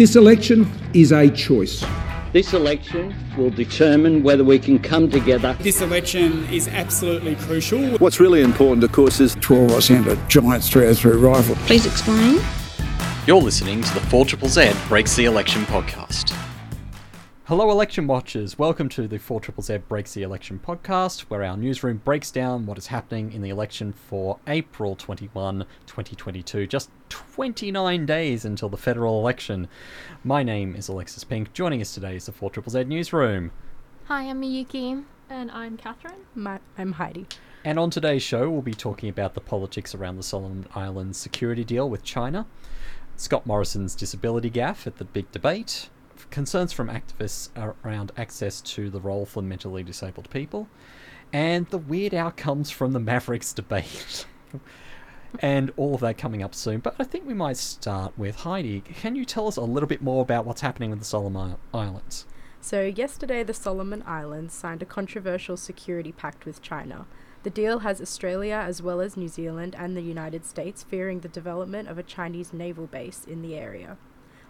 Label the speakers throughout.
Speaker 1: This election is a choice.
Speaker 2: This election will determine whether we can come together.
Speaker 3: This election is absolutely crucial.
Speaker 4: What's really important, of course, is
Speaker 1: 12 I sent a giant 303 rifle.
Speaker 5: Please explain.
Speaker 6: You're listening to the 4 Triple Z Breaks the Election podcast. Hello, election watchers. Welcome to the 4 Triple Z Breaks the Election podcast, where our newsroom breaks down what is happening in the election for April 21, 2022, just 29 days until the federal election. My name is Alexis Pink. Joining us today is the 4 Triple Z newsroom.
Speaker 7: Hi, I'm Miyuki.
Speaker 8: And I'm Catherine.
Speaker 9: My, I'm Heidi.
Speaker 6: And on today's show, we'll be talking about the politics around the Solomon Islands security deal with China, Scott Morrison's disability gaffe at the big debate, concerns from activists around access to the roll for mentally disabled people, and the weird outcomes from the Mavericks debate. and all of that coming up soon. But I think we might start with Heidi. Can you tell us a little bit more about what's happening with the Solomon Islands?
Speaker 9: So, yesterday, the Solomon Islands signed a controversial security pact with China. The deal has Australia as well as New Zealand and the United States fearing the development of a Chinese naval base in the area.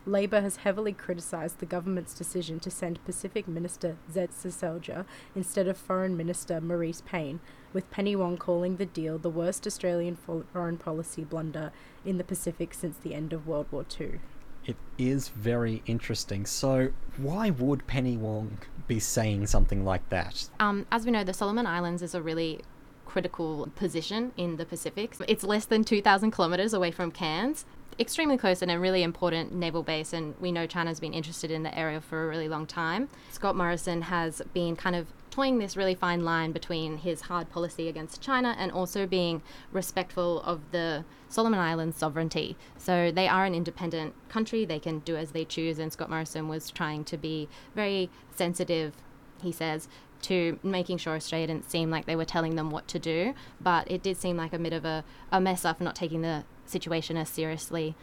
Speaker 9: Labor has heavily criticised the government's decision to send Pacific Minister Zed Seselja instead of Foreign Minister Marise Payne, with Penny Wong calling the deal the worst Australian foreign policy blunder in the Pacific since the end of World War II.
Speaker 6: It is very interesting. So, why would Penny Wong be saying something like that?
Speaker 7: Um, as we know, the Solomon Islands is a really critical position in the Pacific. It's less than 2,000 kilometers away from Cairns, extremely close and a really important naval base, and we know China's been interested in the area for a really long time. Scott Morrison has been kind of toying this really fine line between his hard policy against China and also being respectful of the Solomon Islands sovereignty. So they are an independent country, they can do as they choose, and Scott Morrison was trying to be very sensitive, he says, to making sure Australia didn't seem like they were telling them what to do, but it did seem like a bit of a, a mess up not taking the situation as seriously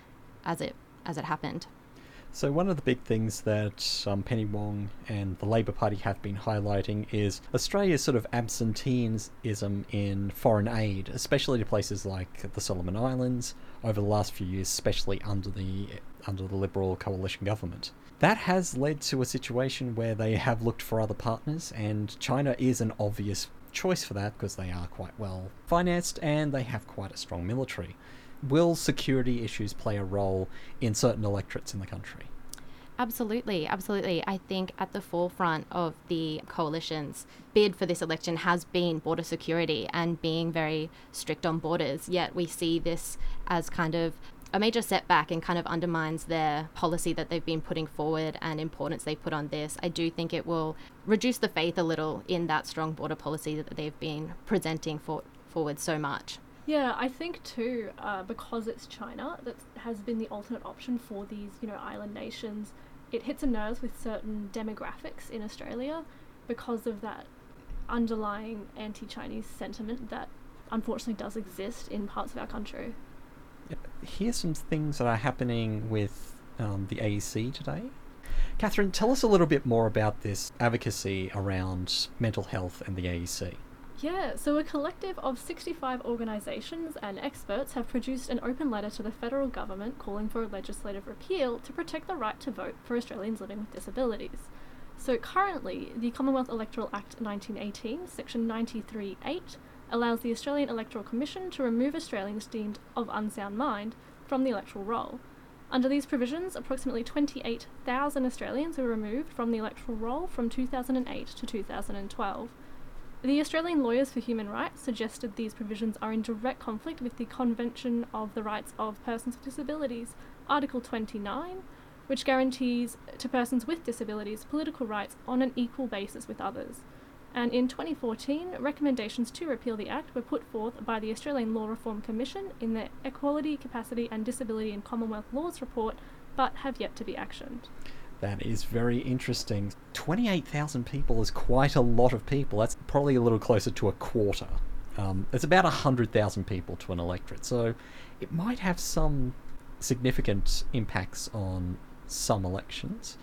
Speaker 7: as it as it happened.
Speaker 6: So one of the big things that um, Penny Wong and the Labor Party have been highlighting is Australia's sort of absenteeism in foreign aid, especially to places like the Solomon Islands over the last few years, especially under the under the Liberal coalition government. That has led to a situation where they have looked for other partners, and China is an obvious choice for that because they are quite well financed and they have quite a strong military will security issues play a role in certain electorates in the country?
Speaker 7: Absolutely, absolutely. I think at the forefront of the coalition's bid for this election has been border security and being very strict on borders. Yet we see this as kind of a major setback and kind of undermines their policy that they've been putting forward and importance they put on this. I do think it will reduce the faith a little in that strong border policy that they've been presenting for, forward so much.
Speaker 8: Yeah, I think too, uh, because it's China that has been the alternate option for these, you know, island nations. It hits a nerve with certain demographics in Australia because of that underlying anti-Chinese sentiment that unfortunately does exist in parts of our country.
Speaker 6: Here's some things that are happening with um, the AEC today. Catherine, tell us a little bit more about this advocacy around mental health and the AEC.
Speaker 8: Yeah, so a collective of 65 organisations and experts have produced an open letter to the federal government calling for a legislative repeal to protect the right to vote for Australians living with disabilities. So currently, the Commonwealth Electoral Act 1918, section 93.8, allows the Australian Electoral Commission to remove Australians deemed of unsound mind from the electoral roll. Under these provisions, approximately 28,000 Australians were removed from the electoral roll from 2008 to 2012. The Australian Lawyers for Human Rights suggested these provisions are in direct conflict with the Convention of the Rights of Persons with Disabilities, Article 29, which guarantees to persons with disabilities political rights on an equal basis with others. And in 2014, recommendations to repeal the Act were put forth by the Australian Law Reform Commission in the Equality, Capacity and Disability in Commonwealth Laws report, but have yet to be actioned.
Speaker 6: That is very interesting. 28,000 people is quite a lot of people. That's probably a little closer to a quarter. Um, it's about 100,000 people to an electorate, so it might have some significant impacts on some elections.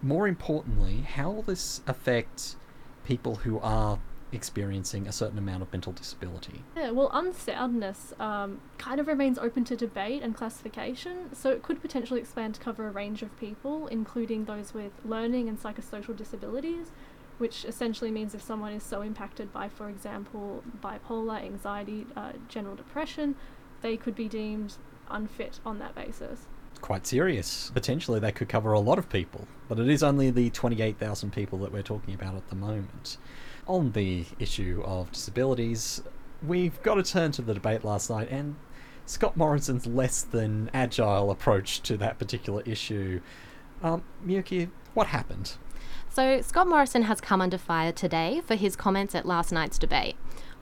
Speaker 6: More importantly, how will this affect people who are experiencing a certain amount of mental disability.
Speaker 8: Yeah, well, unsoundness um, kind of remains open to debate and classification, so it could potentially expand to cover a range of people, including those with learning and psychosocial disabilities, which essentially means if someone is so impacted by, for example, bipolar, anxiety, uh, general depression, they could be deemed unfit on that basis.
Speaker 6: Quite serious. Potentially, they could cover a lot of people, but it is only the 28,000 people that we're talking about at the moment. On the issue of disabilities, we've got to turn to the debate last night and Scott Morrison's less than agile approach to that particular issue. Um, Miyuki, what happened?
Speaker 7: So, Scott Morrison has come under fire today for his comments at last night's debate.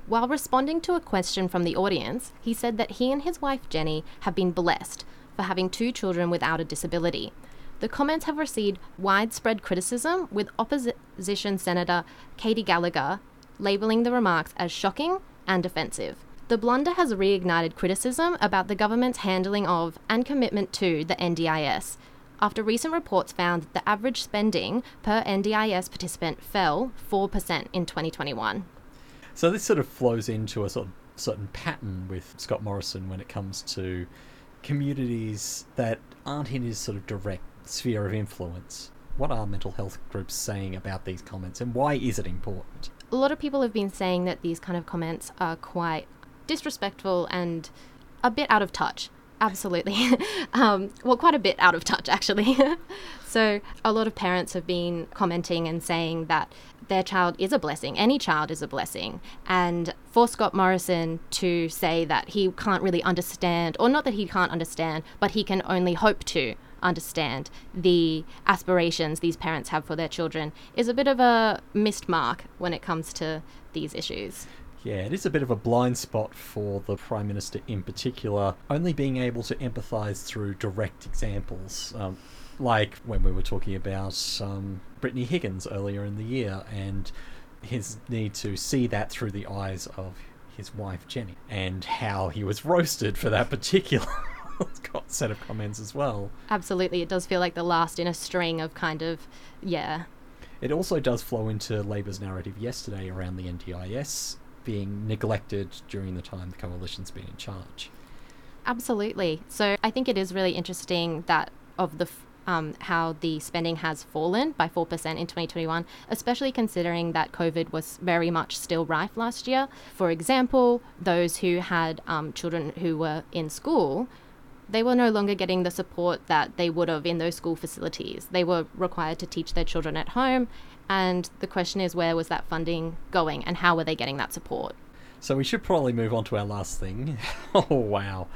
Speaker 7: While responding to a question from the audience, he said that he and his wife Jenny have been blessed for having two children without a disability. The comments have received widespread criticism, with opposition Senator Katy Gallagher labelling the remarks as shocking and offensive. The blunder has reignited criticism about the government's handling of and commitment to the NDIS, after recent reports found that the average spending per NDIS participant fell 4% in 2021.
Speaker 6: So this sort of flows into a sort of certain pattern with Scott Morrison when it comes to communities that aren't in his sort of direct sphere of influence. What are mental health groups saying about these comments and why is it important?
Speaker 7: A lot of people have been saying that these kind of comments are quite disrespectful and a bit out of touch. Absolutely. um, well, quite a bit out of touch, actually. so, a lot of parents have been commenting and saying that their child is a blessing. Any child is a blessing. And for Scott Morrison to say that he can't really understand, or not that he can't understand, but he can only hope to understand the aspirations these parents have for their children is a bit of a missed mark when it comes to these issues.
Speaker 6: Yeah, it is a bit of a blind spot for the Prime Minister in particular, only being able to empathise through direct examples. Um, like when we were talking about um, Brittany Higgins earlier in the year and his need to see that through the eyes of his wife Jenny and how he was roasted for that particular set of comments as well.
Speaker 7: Absolutely, it does feel like the last in a string of kind of, yeah.
Speaker 6: It also does flow into Labor's narrative yesterday around the NDIS being neglected during the time the coalition's been in charge.
Speaker 7: Absolutely. So I think it is really interesting that of the um, how the spending has fallen by 4% in 2021, especially considering that COVID was very much still rife last year. For example, those who had um, children who were in school, they were no longer getting the support that they would have in those school facilities. They were required to teach their children at home, and the question is where was that funding going and how were they getting that support?
Speaker 6: So we should probably move on to our last thing. oh, wow.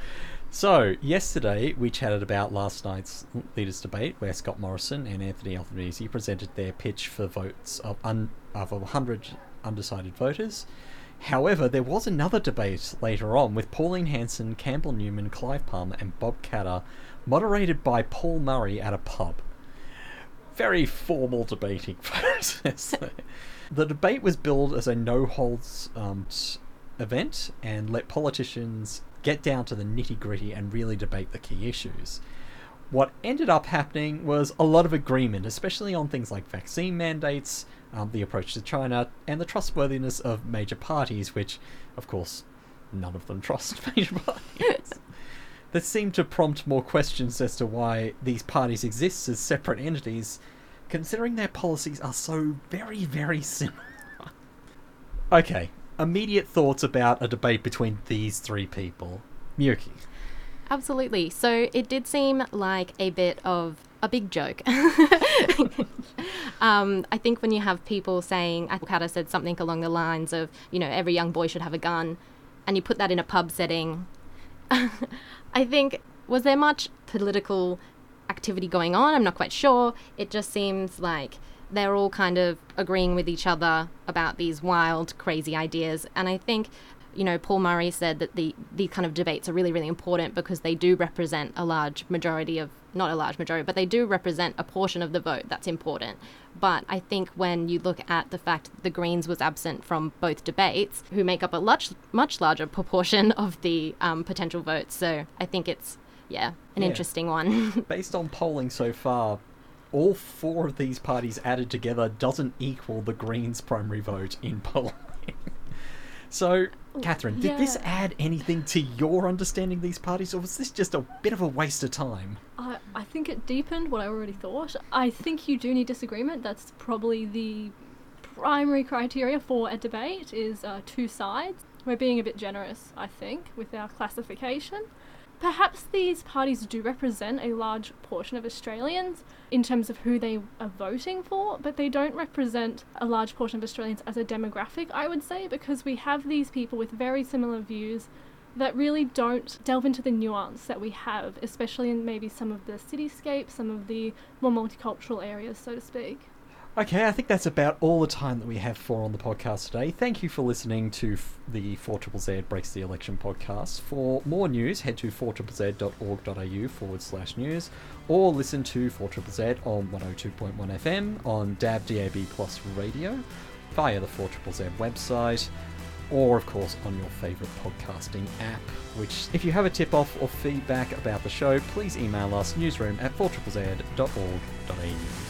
Speaker 6: So, yesterday we chatted about last night's leaders' debate where Scott Morrison and Anthony Albanese presented their pitch for votes of, un- of 100 undecided voters. However, there was another debate later on with Pauline Hanson, Campbell Newman, Clive Palmer, and Bob Katter, moderated by Paul Murray at a pub. Very formal debating process. the debate was billed as a no holds um, event and let politicians get down to the nitty gritty and really debate the key issues. What ended up happening was a lot of agreement, especially on things like vaccine mandates, um, the approach to China, and the trustworthiness of major parties, which, of course, none of them trust major parties. this seemed to prompt more questions as to why these parties exist as separate entities, considering their policies are so very, very similar. okay, immediate thoughts about a debate between these three people. Miyuki.
Speaker 7: Absolutely. So it did seem like a bit of a big joke. um, I think when you have people saying, Katter said something along the lines of, you know, every young boy should have a gun, and you put that in a pub setting, I think, was there much political activity going on? I'm not quite sure. It just seems like they're all kind of agreeing with each other about these wild, crazy ideas. And I think, you know, Paul Murray said that the these kind of debates are really, really important because they do represent a large majority of not a large majority, but they do represent a portion of the vote that's important. But I think when you look at the fact that the Greens was absent from both debates, who make up a much much larger proportion of the um, potential votes, so I think it's yeah an yeah. interesting one.
Speaker 6: Based on polling so far, all four of these parties added together doesn't equal the Greens' primary vote in Poland. So, Catherine, did this add anything to your understanding of these parties, or was this just a bit of a waste of time?
Speaker 8: I, I think it deepened what I already thought. I think you do need disagreement. That's probably the primary criteria for a debate is uh, two sides. We're being a bit generous, I think, with our classification. Perhaps these parties do represent a large portion of Australians in terms of who they are voting for, but they don't represent a large portion of Australians as a demographic, I would say, because we have these people with very similar views that really don't delve into the nuance that we have, especially in maybe some of the cityscapes, some of the more multicultural areas, so to speak.
Speaker 6: Okay, I think that's about all the time that we have for on the podcast today. Thank you for listening to the 4ZZZ Breaks the Election podcast. For more news, head to 4ZZZ.org.au forward slash news or listen to 4ZZZ on 102.1 FM on DAB DAB Plus radio via the 4ZZZ website or, of course, on your favourite podcasting app. Which, if you have a tip off or feedback about the show, please email us newsroom at 4ZZZ.org.au.